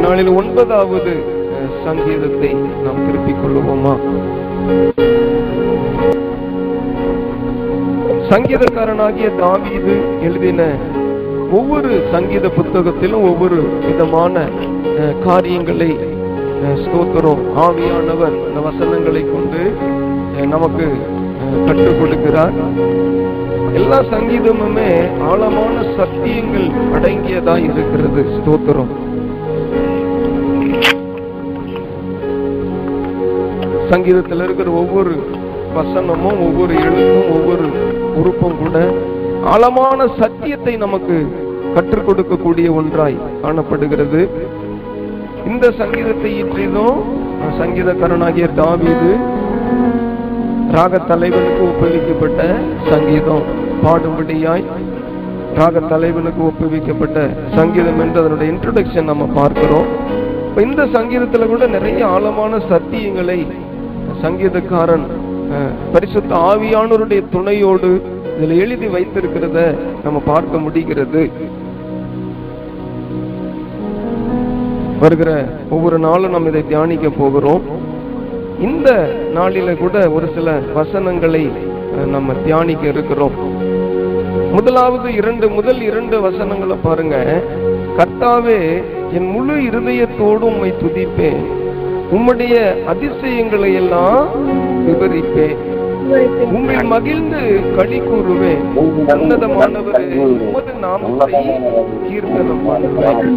இந்த நாளில் ஒன்பதாவது சங்கீதத்தை நாம் திருப்பிக் கொள்ளுவோமா? சங்கீதக்காரனாகிய தாவீது எழுதின ஒவ்வொரு சங்கீத புத்தகத்திலும் ஒவ்வொரு விதமான அஹ், காரியங்களை அஹ், ஸ்தோத்திரம் ஆவியானவர் இந்த வசனங்களை கொண்டு நமக்கு அஹ், கற்றுக் கொடுக்கிறார். எல்லா சங்கீதமுமே ஆழமான சத்தியங்கள் அடங்கியதா இருக்கிறது ஸ்தோத்திரம். சங்கீதத்தில் இருக்கிற ஒவ்வொரு வசனமும் ஒவ்வொரு எழுத்தும் ஒவ்வொரு உறுப்பும் கூட ஆழமான சத்தியத்தை நமக்கு கற்றுக் கொடுக்கக்கூடிய ஒன்றாய் காணப்படுகிறது. இந்த சங்கீதத்தை இற்றிலும் சங்கீதக்காரனாகிய தாவீது ராக தலைவனுக்கு ஒப்புவிக்கப்பட்ட சங்கீதம். பாடும்படியாய் ராக தலைவனுக்கு ஒப்புவிக்கப்பட்ட சங்கீதம் என்று அதனுடைய இன்ட்ரடக்ஷன் நம்ம பார்க்கிறோம். இந்த சங்கீதத்துல கூட நிறைய ஆழமான சத்தியங்களை சங்கீதக்காரன் பரிசுத்த ஆவியானோருடைய துணையோடு இதுல எழுதி வைத்திருக்கிறத நம்ம பார்க்க முடிகிறது. வருகிற ஒவ்வொரு நாளும் நம்ம இதை தியானிக்க போகிறோம். இந்த நாளில கூட ஒரு சில வசனங்களை நம்ம தியானிக்க இருக்கிறோம். முதலாவது இரண்டு முதல் இரண்டு வசனங்களை பாருங்க. கர்த்தாவே என் முழு இருதயத்தோடு உம்மை துதிப்பேன். உம்முடைய அதிசயங்களை எல்லாம் விவரிப்பேன். உம்மில் மகிழ்ந்து களி கூறுவேன். உன்னதமானவரே உமது நாமத்தை கீர்த்தனம் பண்ணுவேன்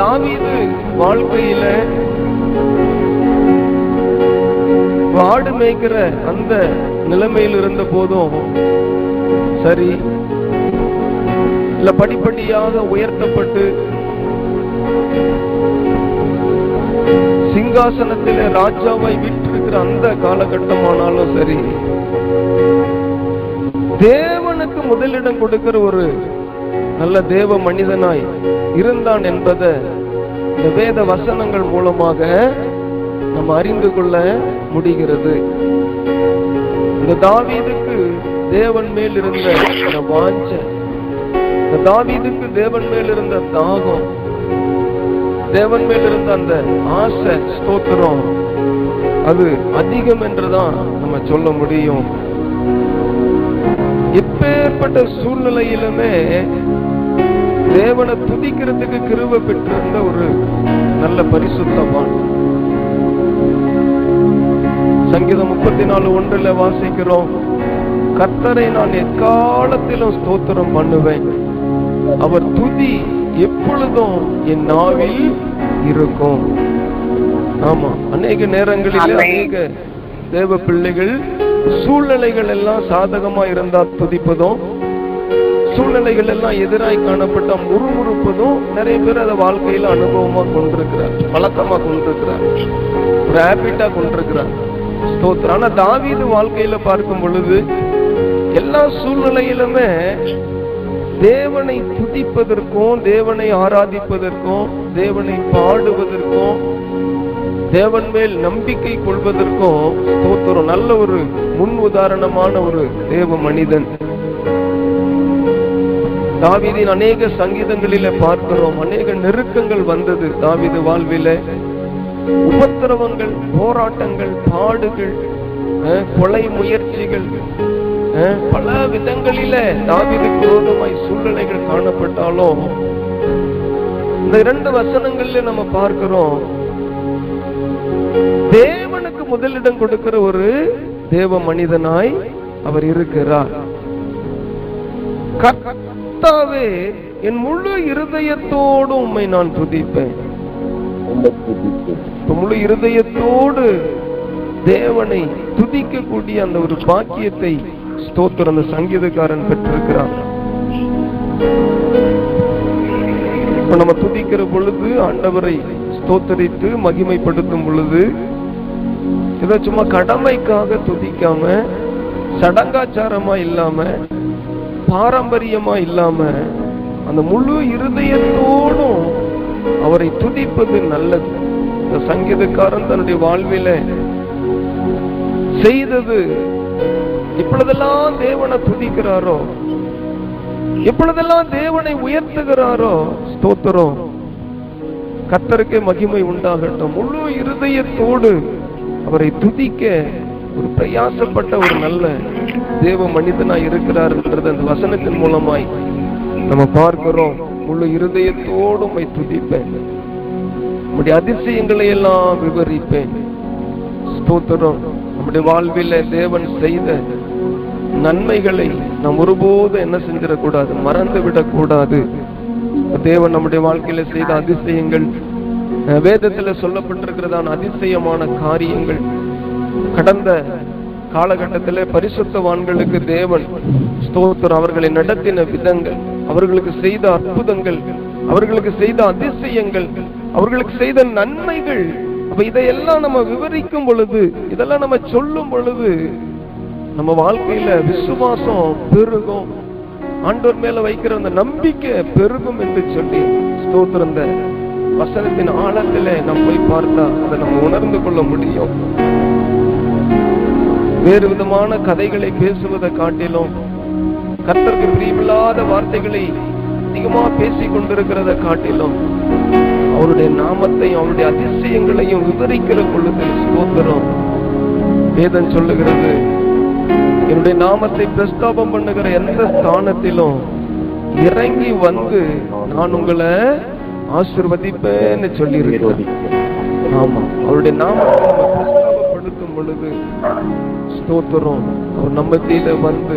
தாவீது வாழ்க்கையில வாடு மேய்க்கிற அந்த நிலைமையில் இருந்த போதும் சரி இல்ல படிப்படியாக உயர்த்தப்பட்டு சிங்காசனத்தில் ராஜாவை விட்டிருக்கிற அந்த காலகட்டமானாலும் சரி தேவனுக்கு முதலிடம் கொடுக்கிற ஒரு நல்ல தேவ மனிதனாய் இருந்தான் என்பதை இந்த வேத வசனங்கள் மூலமாக நம்ம அறிந்து கொள்ள முடிகிறது. இந்த தாவீதுக்கு தேவன் மேல் இருந்த வாஞ்ச இந்த தாவீதுக்கு தேவன் மேல் இருந்த தாகம் தேவன் மேல் இருந்த அந்த ஆசை ஸ்தோத்திரம் அது அதிகம் என்றுதான் நம்ம சொல்ல முடியும். எப்பேற்பட்ட சூழ்நிலையிலுமே தேவனை துதிக்கிறதுக்கு கிருவ பெற்றிருந்த ஒரு நல்ல பரிசுத்தவான் சங்கீதம் முப்பத்தி நாலு ஒன்றுல வாசிக்கிறோம் கர்த்தரை நான் எக்காலத்திலும் ஸ்தோத்திரம் பண்ணுவேன். அவர் துதி எப்பொழுதும் என் நாவில் இருக்கும். ஆமா அநேக நேரங்களில். அநேக தேவ பிள்ளைகள் சூழ்நிலைகள் எல்லாம் சாதகமா இருந்தா துதிப்பதும் சூழ்நிலைகள் எல்லாம் எதிராய் காணப்பட்ட முறுமுறுப்பதும் நிறைய பேர் அதை வாழ்க்கையில அனுபவமா கொண்டிருக்கிறார் பழக்கமா கொண்டிருக்கிறார் ஒரு ஹேபிட்டா கொண்டிருக்கிறார். ஸ்தோத்திரம். ஆனா தாவீது வாழ்க்கையில பார்க்கும் பொழுது எல்லா சூழ்நிலையிலுமே தேவனை துதிப்பதற்கும் தேவனை ஆராதிப்பதற்கும் தேவனை பாடுவதற்கும் தேவன் மேல் நம்பிக்கை கொள்வதற்கும் ஸ்தோத்திரம். நல்ல ஒரு முன் உதாரணமான ஒரு தேவ மனிதன். தாவிதின் அநேக சங்கீதங்களில பார்க்கிறோம். அநேக நெருக்கங்கள் வந்தது தாவிது வாழ்வில. உபத்திரவங்கள் போராட்டங்கள் பாடுகள் அஹ், கொலை முயற்சிகள் பல விதங்களில தாவீதுக்கு விரோதமாய் சூழ்நிலைகள் காணப்பட்டாலும் இந்த இரண்டு வசனங்கள்ல நம்ம பார்க்கிறோம் தேவனுக்கு முதலிடம் கொடுக்கிற ஒரு தேவ மனிதனாய் அவர் இருக்கிறார். கர்த்தாவே என் முழு இருதயத்தோடு உண்மை நான் துதிப்பேன். முழு இருதயத்தோடு தேவனை துதிக்கக்கூடிய அந்த ஒரு பாக்கியத்தை ஸ்தோத்திரம். அந்த சங்கீதக்காரன் பெற்றிருக்கிறார் இப்ப நம்ம துதிக்கிற பொழுது ஆண்டவரை ஸ்தோத்தரித்து மகிமைப்படுத்தும் பொழுது இதை சும்மா கடமைக்காக துதிக்காம சடங்காச்சாரமா இல்லாம பாரம்பரியமா இல்லாம அந்த முழு இருதயத்தோடும் அவரை துதிப்பது நல்லது. இந்த சங்கீதக்காரன் தன்னுடைய வாழ்வில செய்தது இப்பொழுதெல்லாம் தேவனை துதிக்கிறாரோ? எப்பொழுதெல்லாம் தேவனை உயர்த்துகிறாரோ? ஸ்தோத்திரம். கத்தருக்கே மகிமை உண்டாகட்டும். முழு இருதயத்தோடு அவரை துதிக்க ஒரு பிரயாசப்பட்ட ஒரு நல்ல தேவ மனிதனாய் இருக்கிறார்ன்றது அந்த வசனத்தின் மூலமாய் நம்ம பார்க்கிறோம். முழு இருதயத்தோடு உண்மை துதிப்பேன். நம்முடைய அதிசயங்களை எல்லாம் விவரிப்பேன். ஸ்தோத்திரம். நம்முடைய வாழ்வில் தேவன் செய்த நன்மைகளை நாம் ஒருபோதும் என்ன செஞ்சிடக்கூடாது? மறந்து விடக்கூடாது. தேவன் நம்முடைய வாழ்க்கையில செய்த அதிசயங்கள் வேதத்துல சொல்லப்பட்டிருக்கிறதான அதிசயமான காரியங்கள். கடந்த காலகட்டத்தில் பரிசுத்தவான்களுக்கு தேவன் ஸ்தோத்தர் அவர்களை நடத்தின விதங்கள் அவர்களுக்கு செய்த அற்புதங்கள் அவர்களுக்கு செய்த அதிசயங்கள் அவர்களுக்கு செய்த நன்மைகள். அப்ப இதையெல்லாம் நம்ம விவரிக்கும் பொழுது இதெல்லாம் நம்ம சொல்லும் பொழுது நம்ம வாழ்க்கையில விசுவாசம் பெருகும். ஆண்டோர் மேல வைக்கிற அந்த நம்பிக்கை பெருகும் என்று சொல்லி ஸ்தோத்திருந்த வசனத்தின் ஆழத்துல நம்ம போய் பார்த்தா அதை நம்ம உணர்ந்து கொள்ள முடியும். வேறு விதமான கதைகளை பேசுவதை காட்டிலும் கர்த்தருக்கு பிரியமில்லாத வார்த்தைகளை அதிகமா பேசிக் கொண்டிருக்கிறத காட்டிலும் அவருடைய நாமத்தையும் அவருடைய அதிசயங்களையும் விவரிக்கிற பொழுது ஸ்தோத்திரம். வேதம் சொல்லுகிறது என்னுடைய நாமத்தை பிரஸ்தாபம் பண்ணுகிற எந்த ஸ்தானத்திலும் இறங்கி வந்து நான் உங்களை ஆசிர்வதிப்பேன்னு சொல்லி ஆமா. அவருடைய நாமத்தை நம்ம பிரஸ்தாபப்படுத்தும் பொழுது ஸ்தோத்திரம். அவர் நம்பத்தில வந்து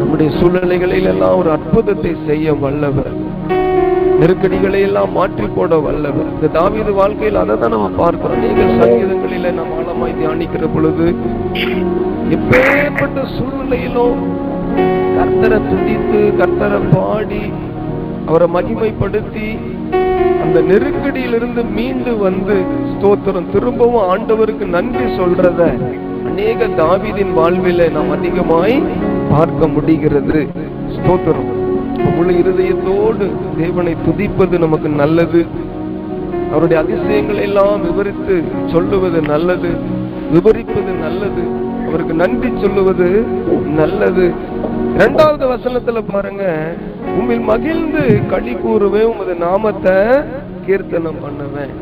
நம்முடைய சூழ்நிலைகளில் எல்லாம் ஒரு அற்புதத்தை செய்ய வல்லவர். நெருக்கடிகளை எல்லாம் மாற்றி போட வல்லவர். இந்த தாவீது வாழ்க்கையில் அதை தான் நம்ம பார்க்கிறோம். நீங்கள் சங்கீதங்களில நாம் ஆழமாய் தியானிக்கிற பொழுது எப்பேற்பட்ட சூழ்நிலையிலும் கர்த்தரை துதித்து கர்த்தரை பாடி அவரை மகிமைப்படுத்தி அந்த நெருக்கடியிலிருந்து மீண்டு வந்து ஸ்தோத்திரம். திரும்பவும் ஆண்டவருக்கு நன்றி சொல்றத அநேக தாவிதின் வாழ்வில நாம் அதிகமாய் பார்க்க முடிகிறது. ஸ்தோத்திரம். முழு இருதயத்தோடு தேவனை துதிப்பது நமக்கு நல்லது. அவருடைய அதிசயங்களை எல்லாம் விவரித்து சொல்லுவது நல்லது விவரிப்பது நல்லது. அவருக்கு நன்றி சொல்லுவது நல்லது. இரண்டாவது வசனத்துல பாருங்க உம்மில் மகிழ்ந்து களி கூறுவேன் உமது நாமத்தை கீர்த்தனம் பண்ணுவேன்.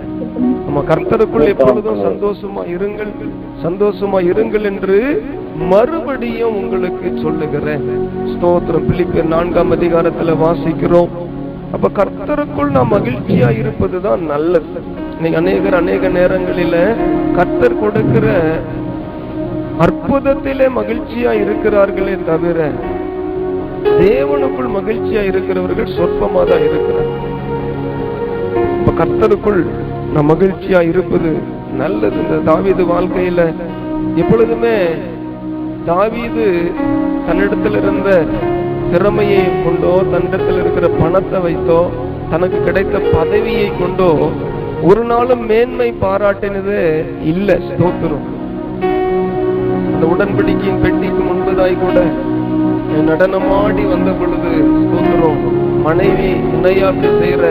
நம்ம கர்த்தருக்குள் எப்பொழுதும் சந்தோஷமா இருங்கள் சந்தோஷமா இருங்கள் என்று மறுபடியும் உங்களுக்கு சொல்லுகிறேன். ஸ்தோத்திரம் பிலிப்பியர் நான்காம் அதிகாரத்துல வாசிக்கிறோம். அப்ப கர்த்தருக்குள் நாம் மகிழ்ச்சியா இருப்பதுதான் நல்லது. இன்னைக்கு அநேகர் அநேக நேரங்களில கர்த்தர் கொடுக்கிற அற்புதத்திலே மகிழ்ச்சியா இருக்கிறார்களே தவிர தேவனுக்குள் மகிழ்ச்சியா இருக்கிறவர்கள் சொற்பமா தான் இருக்கிறார் இப்ப கர்த்தருக்குள் நான் மகிழ்ச்சியா இருப்பது நல்லது. இந்த தாவீது வாழ்க்கையில எப்பொழுதுமே தாவீது தன்னிடத்தில் இருந்த திறமையை கொண்டோ தன்னிடத்தில் இருக்கிற பணத்தை வைத்தோ தனக்கு கிடைத்த பதவியை கொண்டோ ஒரு நாளும் மேன்மை பாராட்டினது இல்லை ஸ்தோத்திரம். அந்த உடன்படிக்கையின் பெட்டிக்கு முன்பதாய் கூட நடனமாடி வந்த பொழுது ஸ்தோத்திரம் மனைவி இணையாட்டு செய்யற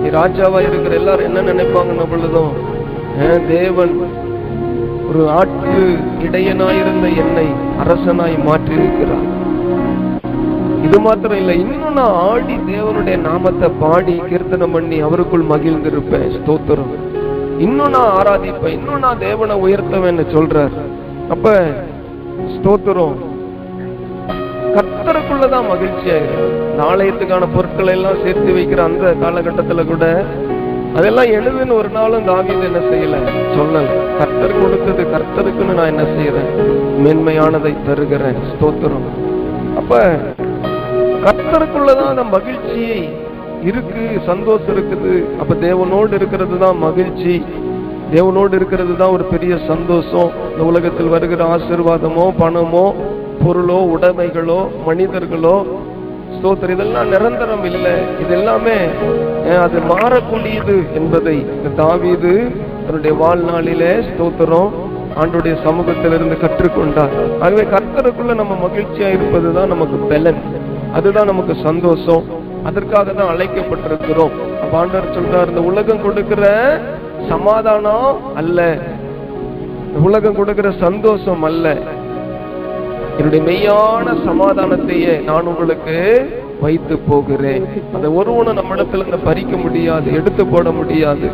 நீ ராஜாவா இருக்கிற எல்லாரும் என்ன நினைப்பாங்கன்ன பொழுதும் ஏன் தேவன் ஒரு ஆட்டு இடையனாயிருந்த என்னை அரசனாய் மாற்றி இருக்கிறார் இது மாத்திரம் இல்ல இன்னும் நான் ஆடி தேவனுடைய நாமத்தை பாடி கீர்த்தனம் பண்ணி அவருக்குள் மகிழ்ந்திருப்பேன். ஸ்தோத்திரம். இன்னும் நான் ஆராதிப்பேன் இன்னும் நான் தேவனை உயர்த்தவேன்னு சொல்றாரு. அப்ப ஸ்தோத்திரம். கர்த்தருக்குள்ளதான் மகிழ்ச்சியா இருக்கு நாளையத்துக்கான பொருட்களை எல்லாம் சேர்த்து வைக்கிற அந்த காலகட்டத்துல கூட அதெல்லாம் எழுதுன்னு ஒரு நாளும் தாவீது என்ன செய்யல? சொல்லல. கர்த்தர் கொடுத்தது கர்த்தருக்குன்னு நான் என்ன செய்யறேன் மேன்மையானதை தருகிறேன். ஸ்தோத்திரம். அப்ப கர்த்தருக்குள்ளதான் அந்த மகிழ்ச்சியை இருக்கு சந்தோஷம் இருக்குது. அப்ப தேவனோடு இருக்கிறது தான் மகிழ்ச்சி. தேவனோடு இருக்கிறது தான் ஒரு பெரிய சந்தோஷம். இந்த உலகத்தில் வருகிற ஆசீர்வாதமோ பணமோ பொருளோ உடைமைகளோ மனிதர்களோ ஸ்தோத்திரம் இதெல்லாம் நிரந்தரம் இல்லை. இது எல்லாமே அது மாறக்கூடியது என்பதை இந்த தாவீது தன்னுடைய வாழ்நாளிலே ஸ்தோத்திரம் ஆண்டுடைய சமூகத்திலிருந்து கற்றுக்கொண்டார். ஆகவே கர்த்தருக்குள்ள நம்ம மகிழ்ச்சியா இருப்பதுதான் நமக்கு பலன். அதுதான் நமக்கு சந்தோஷம். அதற்காக தான் அழைக்கப்பட்டிருக்கிறோம். அப்ப ஆண்டவர் சொல்றார் இந்த உலகம் கொடுக்கிற சமாதானம் அல்ல. உலகம் கொடுக்கிற சந்தோஷம் அல்ல. என்னுடைய மெய்யான சமாதானத்தையே நான் உங்களுக்கு வைத்து போகிறேன். அதை ஒருவனும் நம்ம இடத்துல இருந்து பறிக்க முடியாது எடுத்து போட முடியாது.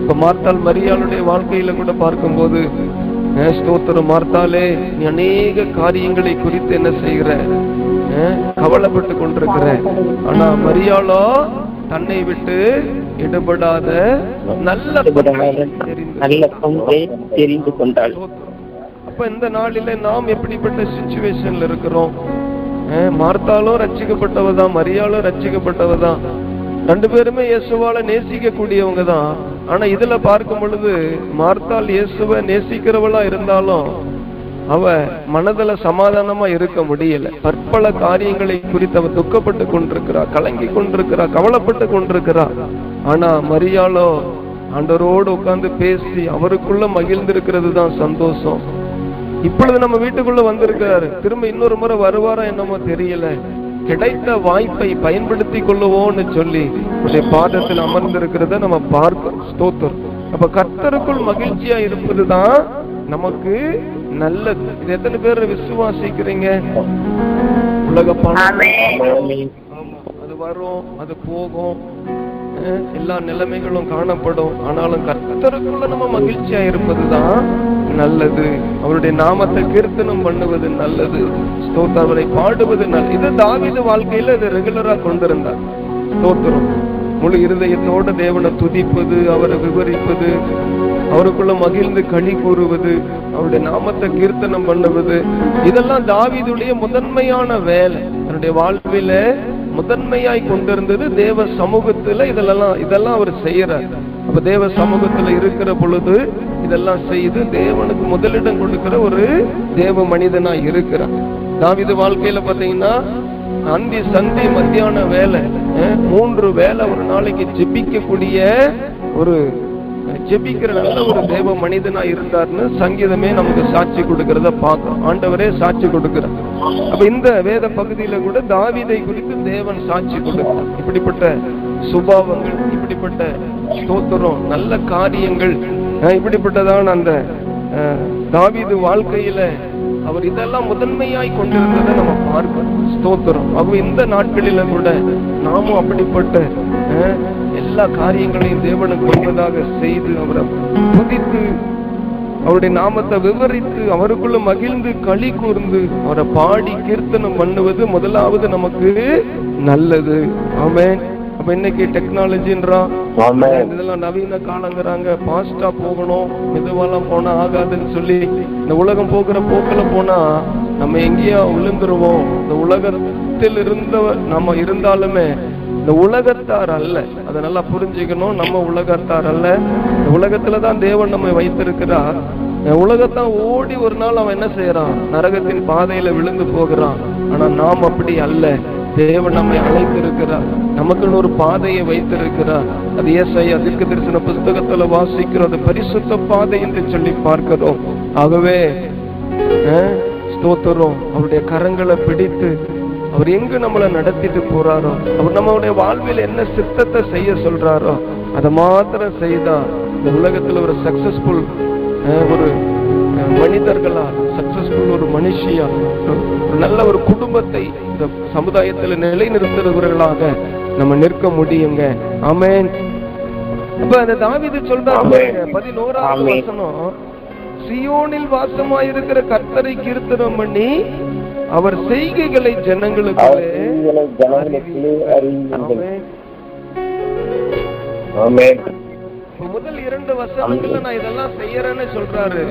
இப்ப மார்த்தால் மரியாளுடைய வாழ்க்கையில கூட பார்க்கும்போது அஹ், ஸ்தோத்திரம் மார்த்தாலே நீ அநேக காரியங்களை குறித்து என்ன செய்கிற? கவலைப்பட்டு கொண்டிருக்கிற? ஆனா மரியாளோ தன்னை விட்டு எடுபடாத நல்ல நல்ல பங்கை தெரிந்து கொண்டாள். அப்ப இந்த நாளில நாம் எப்படிப்பட்ட சுச்சுவேஷன்ல இருக்கிறோம்? மார்த்தாலும் ரட்சிக்கப்பட்டவ தான் மரியாளும் ரட்சிக்கப்பட்டவ தான் ரெண்டு பேருமே இயேசுவால நேசிக்க கூடியவங்க தான். ஆனா இதுல பார்க்கும் பொழுது மார்த்தாள் இயேசுவை நேசிக்கிறவளா இருந்தாலும் அவ மனதுல சமாதானமா இருக்க முடியல. பற்பல காரியங்களை குறித்து அவ துக்கப்பட்டு கொண்டிருக்கிறா கலங்கி கொண்டிருக்கிறா கவலைப்பட்டு கொண்டிருக்கிறா. ஆனா மரியாளோ ஆண்டவரோடு உட்கார்ந்து பேசி அவருக்குள்ள மகிழ்ந்திருக்கிறது தான் சந்தோஷம். இப்பொழுது நம்ம வீட்டுக்குள்ள வந்திருக்கிறாரு. திரும்ப இன்னொரு முறை வருவாரா என்னமோ தெரியல. கிடைத்த வாய்ப்பை பயன்படுத்தி கொள்ளுவோம்னு சொல்லி உடைய பாதத்தில் அமர்ந்திருக்கிறத நம்ம பார்க்கிறோம். ஸ்தோத்திரம். அப்ப கர்த்தருக்குள் மகிழ்ச்சியா இருப்பதுதான் நமக்கு நல்லது. இது எத்தனை பேர் விசுவாசிக்கிறீங்க? உலக பணம் அது வரும் அது போகும். எல்லா நிலைமைகளும் காணப்படும். ஆனாலும் கர்த்தருக்குள்ள நம்ம மகிழ்ச்சியா இருப்பதுதான் நல்லது. அவருடைய நாமத்தை கீர்த்தனம் பண்ணுவது நல்லது. ஸ்தோத்திரம் அவரை பாடுவது நல்லது இது தாவீது வாழ்க்கையில இது ரெகுலரா கொண்டிருந்தார். ஸ்தோத்திரம். முழு இருதயத்தோட தேவனை துதிப்பது அவரை விவரிப்பது அவருக்குள்ள மகிழ்ந்து கனி கூறுவது அவருடைய நாமத்தை கீர்த்தனம் பண்ணுவது இதெல்லாம் தாவிதுடைய முதன்மையான வேலை. தன்னுடைய வாழ்வில முதன்மையாய் கொண்டிருந்தது தேவ சமூகத்துல இதெல்லாம் இதெல்லாம் அவர் செய்யறார். அப்ப தேவ சமூகத்துல இருக்கிற பொழுது இதெல்லாம் செய்து தேவனுக்கு முதலிடம் கொடுக்கிற ஒரு தேவ மனிதனா இருக்கிறார். தாவிது வாழ்க்கையில பாத்தீங்கன்னா அந்தி சந்தி மத்தியான வேலை மூன்று வேலை ஒரு நாளைக்கு ஜிபிக்கக்கூடிய ஒரு ஜெபிக்கிற நல்ல ஒரு தேவ மனிதனா இருந்தார்னு சங்கீதமே நமக்கு சாட்சி கொடுக்கறத பார்க்கிறோம். ஆண்டவரே சாட்சி கொடுக்கிறார். அப்ப இந்த வேத பகுதியில கூட தாவீதை குறித்து தேவன் சாட்சி கொடுக்கிறார். இப்படிப்பட்ட சுபாவங்கள் இப்படிப்பட்ட ஸ்தோத்திரம் நல்ல காரியங்கள் அஹ், இப்படிப்பட்டதான அந்த தாவிது வாழ்க்கையில அவர் இதெல்லாம் முதன்மையாய் கொண்டிருந்ததை நம்ம பார்க்கிறோம் ஸ்தோத்திரம். அவ இந்த நாட்களில கூட நாமும் அப்படிப்பட்ட எல்லா காரியங்களையும் தேவனுக்கு முன்பதாக செய்து அவரை துதித்து அவருடைய நாமத்தை விவரித்து அவருக்குள்ள மகிழ்ந்து களி கூர்ந்து அவரை பாடி கீர்த்தனம் பண்ணுவது முதலாவது நமக்கு நல்லது. ஆமென். அப்ப இன்னைக்கு டெக்னாலஜின்றான். இதெல்லாம் நவீன காலங்கிறாங்க. பாஸ்டா போகணும். மெதுவாலாம் போனா ஆகாதுன்னு சொல்லி இந்த உலகம் போகிற போக்குல போனா நம்ம எங்கேயோ விழுந்துருவோம் இந்த உலகத்தில் இருந்த நம்ம இருந்தாலுமே இந்த உலகத்தார் அல்ல. அதை நல்லா புரிஞ்சுக்கணும். நம்ம உலகத்தார் அல்ல. இந்த உலகத்துல தான் தேவன் நம்மை வைத்திருக்கிறார். உலகத்தான் ஓடி ஒரு நாள் அவன் என்ன செய்யறான் நரகத்தின் பாதையில விழுந்து போகிறான். ஆனா நாம் அப்படி அல்ல. தேவன் நம்மை அழைத்திருக்கிறார். நமக்குன்னு ஒரு பாதையை வைத்திருக்கிறார். அது ஏசை திக்கு தரிசன புஸ்தகத்துல வாசிக்கிறோம். அது பரிசுத்த பாதை என்று சொல்லி பார்க்கிறோம். ஆகவே அஹ், ஸ்தோத்திரம். அவருடைய கரங்களை பிடித்து அவர் எங்கு நம்மளை நடத்திட்டு போறாரோ அவர் நம்மளுடைய வாழ்வில் என்ன சித்தத்தை செய்ய சொல்றாரோ அதை மாத்திரம் செய்தா இந்த உலகத்துல ஒரு சக்சஸ்ஃபுல் ஒரு மனிதர்களா சக்சஸ்ஃபுல் ஒரு மனுஷியா ஒரு- நல்ல ஒரு குடும்பத்தை இந்த சமுதாயத்துல நிலைநிறுத்துறவர்களாக நம்ம நிற்க முடியுங்க ஆமென் அப்ப அந்த தாவீது. பாருங்க, பதினோராவது. வசனம் சியோனில் வாசமாயிருக்கிற கர்த்தரை கீர்த்தனம் பண்ணி அவர் செய்கைகளை ஜனங்களுக்குள்ளே முதல் இரண்டு வசனங்கள்ல நான் இதெல்லாம் செய்யறேன்னு சொல்றாரு.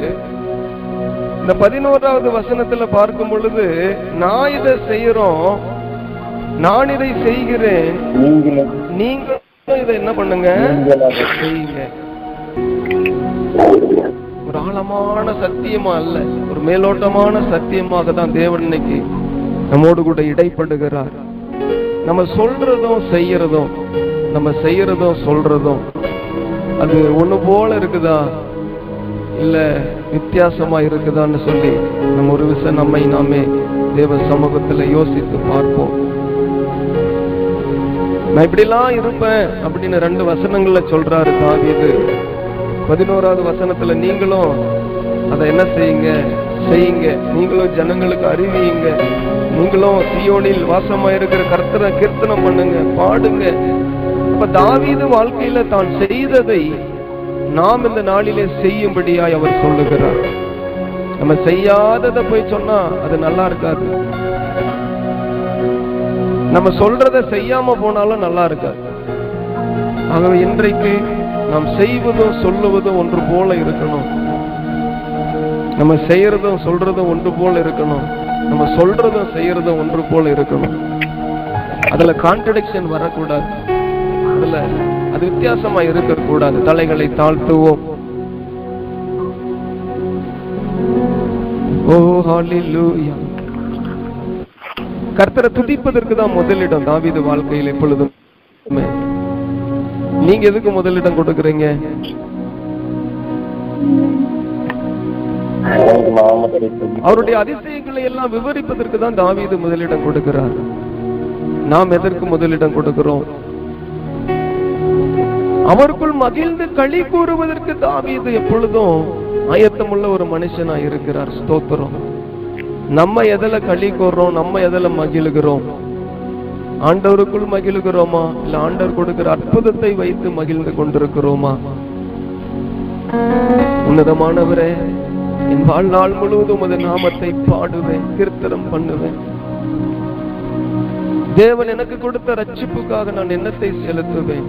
இந்த பதினோராவது வசனத்துல பார்க்கும் பொழுது நான் இதை செய்யறோம் நான் இதை செய்கிறேன் நீங்க இதை என்ன பண்ணுங்க? செய்யுங்க. ஒரு ஆழமான சத்தியமா அல்ல. மேலோட்டமான சத்தியமாக தான் தேவன் இன்னைக்கு நம்மோடு கூட இடைப்படுகிறார். நம்ம சொல்றதும் செய்யறதும் நம்ம செய்யறதும் சொல்றதும் அது ஒண்ணு போல இருக்குதா? இல்ல வித்தியாசமா இருக்குதான்னு சொல்லி நம்ம ஒரு விஷயம் நம்மை நாமே தேவ சமூகத்துல யோசித்து பார்ப்போம். நான் இப்படிலாம் இருப்பேன் அப்படின்னு ரெண்டு வசனங்கள்ல சொல்றாரு தாவியது பதினோராவது வசனத்துல நீங்களும் அதை என்ன செய்யுங்க? செய்யுங்க. நீங்களும் ஜனங்களுக்கு அறிவியுங்க. நீங்களும் சியோனில் வாசமாயிருக்கிற கர்த்தரை கீர்த்தனம் பண்ணுங்க பாடுங்க. அப்ப தாவீது வாழ்க்கையில தான் செய்ததை நாம் இந்த நாளிலே செய்யும்படியாய் அவர் சொல்லுகிறார். நம்ம செய்யாததை போய் சொன்னா அது நல்லா இருக்காது. நம்ம சொல்றத செய்யாம போனாலும் நல்லா இருக்காது. ஆகவே இன்றைக்கு நாம் செய்வதும் சொல்லுவதும் ஒன்று போல இருக்கணும். நம்ம செய்யறதும் சொல்றதும் ஒன்று போல இருக்கணும். நம்ம சொல்றதும் செய்யறதும் ஒன்று போல இருக்கணும். அதுல கான்ட்ரடிக்ஷன் வரக்கூடாது. அதுல அது வித்தியாசமா இருக்கக்கூடாது. தலைகளை தாழ்த்துவோம். ஓ ஹalleluya கர்த்தரை துதிப்பதற்கு தான் முதலிடம் தாவீது வாழ்க்கையில் எப்பொழுதும். நீங்க எதுக்கு முதலிடம் கொடுக்குறீங்க? அவருடைய அதிசயங்களை எல்லாம் விவரிப்பதற்கு தான் தாவீது முதலிடம் கொடுக்கிறார். நாம் எதற்கு முதலிடம் கொடுக்கிறோம்? அவருக்குள் மகிழ்ந்து களி கூறுவதற்கு தாவீது எப்பொழுதும் ஆயத்தமுள்ள ஒரு மனுஷனா இருக்கிறார். ஸ்தோத்திரம். நம்ம எதில் களி கூறுறோம் நம்ம எதில் மகிழுகிறோம்? ஆண்டவருக்குள் மகிழுகிறோமா? இல்ல ஆண்டவர் கொடுக்கிற அற்புதத்தை வைத்து மகிழ்ந்து கொண்டிருக்கிறோமா? உன்னதமானவரே என் வாழ்நாள் முழுவதும் உமது நாமத்தை பாடுவேன் கீர்த்தனம் பண்ணுவேன். தேவன் எனக்கு கொடுத்த ரட்சிப்புக்காக நான் எண்ணத்தை செலுத்துவேன்?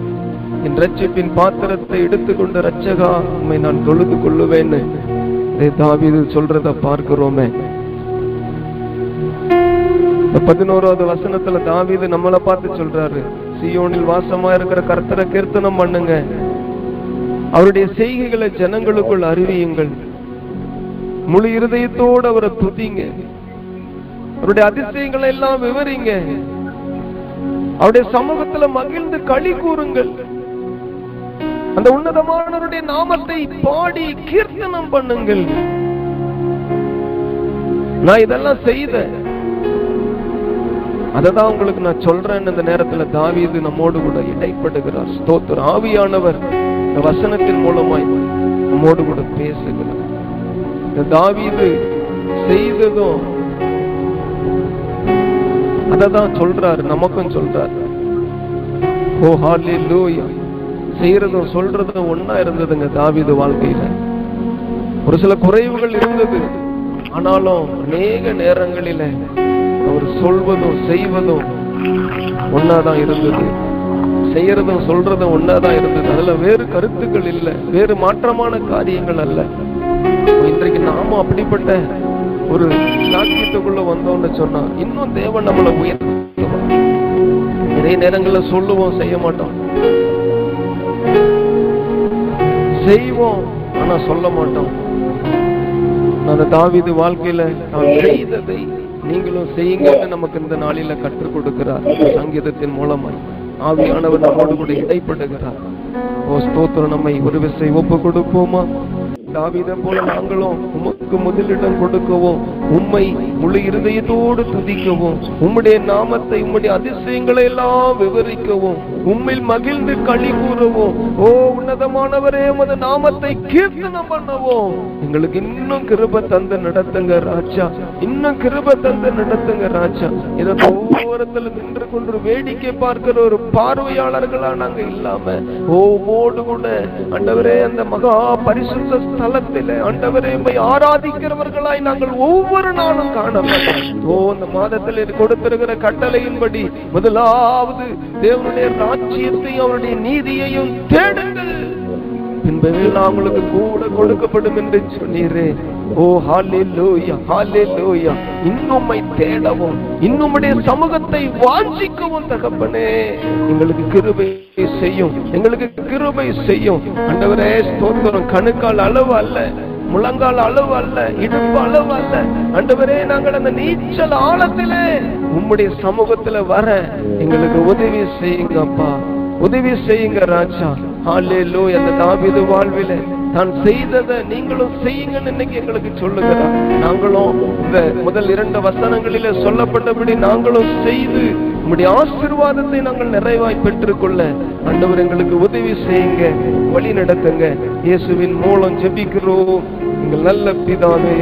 என் ரட்சிப்பின் பாத்திரத்தை எடுத்துக்கொண்ட ரட்சகா உண்மை நான் தொழுது கொள்ளுவேன்னு இதை சொல்றத பார்க்கிறோமே. பதினோராவது வசனத்துல தாவிது நம்மளை பார்த்து சொல்றாரு சியோனில் வாசமா இருக்கிற கர்த்தரை கீர்த்தனம் பண்ணுங்க. அவருடைய செய்கைகளை ஜனங்களுக்குள் அறிவியுங்கள். முழு இருதயத்தோடு அவரை துதிங்க. அவருடைய அதிசயங்களை எல்லாம் விவரிங்க. அவருடைய சமூகத்துல மகிழ்ந்து களி கூறுங்கள். அந்த உன்னதமானவருடைய நாமத்தை பாடி கீர்த்தனம் பண்ணுங்கள். நான் இதெல்லாம் செய்தேன் அததான் உங்களுக்கு நான் சொல்றேன் இந்த நேரத்துல தாவீது நம்மோடு கூட இடைப்படுகிறார். ஸ்தோத்திரம். ஆவியானவர் இந்த வசனத்தின் மூலமாய் நம்மோடு கூட பேசுகிறார். இந்த தாவீது செய்ததும் அததான் சொல்றாரு நமக்கும் சொல்றாரு. ஓ லூயா செய்யறதும் சொல்றதும் ஒன்னா இருந்ததுங்க தாவீது வாழ்க்கையில. ஒரு சில குறைவுகள் இருந்தது. ஆனாலும் அநேக நேரங்களில அவர் சொல்வதும் செய்வதும் ஒன்னாதான் இருந்தது. செய்யறதும் சொல்றதும் ஒன்னாதான் இருந்தது. அதுல வேறு கருத்துக்கள் இல்லை. வேறு மாற்றமான காரியங்கள் அல்ல. இன்றைக்கு நாமும் அப்படிப்பட்ட ஒரு சாக்கியத்துக்குள்ள வந்தோம்னு சொன்னா இன்னும் தேவன் நம்மளை உயர் நிறைய நேரங்கள்ல சொல்லுவோம் செய்ய மாட்டோம். செய்வோம் ஆனா சொல்ல மாட்டோம். அந்த தாவிது வாழ்க்கையில நான் செய்ததை நீங்களும் செய்யுங்கன்னு நமக்கு இந்த நாளில கற்றுக் கொடுக்கிறார். சங்கீதத்தின் மூலமாய். ஆவியானவர் நம்மோடு கூட இடைப்படுகிறார். ஓ ஸ்தோத்திரம் நம்மை ஒரு விசை ஒப்பு கொடுப்போமா? தாவீதை போல நாங்களும் உமக்கு முதலிடம் கொடுக்கவும் உம்மை முழு இருதயத்தோடு துதிக்கவும் உம்முடைய நாமத்தை உம்முடைய அதிசயங்களை எல்லாம் விவரிக்கவும் உம்மில் மகிழ்ந்து களி கூறவும். ஓ உன்னதமானவரே உமது நாமத்தை கீர்த்தனம் பண்ணவும். எங்களுக்கு இன்னும் கிருப தந்த நடத்துங்க ராஜா இன்னும் கிருப தந்த நடத்துங்க ராஜா. இதை ஓரத்தில் நின்று கொண்டு வேடிக்கை பார்க்கிற ஒரு பார்வையாளர்களா நாங்க இல்லாம ஓமோடு கூட. ஆண்டவரே அந்த மகா பரிசுத்த ஸ்தலத்திலே ஆண்டவரே உம்மை ஆராதிக்கிறவர்களாய் நாங்கள் ஒவ்வொரு நாளும் காணப்பட்டோம். ஓ இந்த மாதத்தில் கொடுத்திருக்கிற கட்டளையின்படி முதலாவது தேவனுடைய ராஜ்யத்தையும் அவருடைய நீதியையும் தேடுங்கள். பின்பெல்லாம் உங்களுக்கு கூட கொடுக்கப்படும் என்று சொன்னீரே. ஓ ஹalleluya ஹalleluya. இன்னும்மை தேடவும் இன்னும்முடைய சமூகத்தை வாஞ்சிக்கவும் தகப்பனே. எங்களுக்கு கிருபை செய்யும் எங்களுக்கு கிருபை செய்யும். அண்டவரே ஸ்தோத்திரம். கணுக்கால் அளவு அல்ல. முழங்கால் அளவு அல்ல இடுப்பு அளவு அல்ல அண்டவரே நாங்கள் அந்த நீச்சல் ஆழத்திலே உம்முடைய சமூகத்துல வர எங்களுக்கு உதவி செய்யுங்க அப்பா. உதவி செய்யுங்க ராஜா. ஹalleluya. அந்த தாவீது வாழ்வில தான் செய்ததை நீங்களும் செய்யுங்கன்னு இன்னைக்கு எங்களுக்கு சொல்லுகிறார் நாங்களும் இந்த முதல் இரண்டு வசனங்களில சொல்லப்பட்டபடி நாங்களும் செய்து உம்முடைய ஆசீர்வாதத்தை நாங்கள் நிறைவாய் பெற்றுக்கொள்ள ஆண்டவர் எங்களுக்கு உதவி செய்யுங்க வழி நடத்துங்க. இயேசுவின் மூலம் ஜெபிக்கிறோம். எங்கள் நல்ல பிதாவே.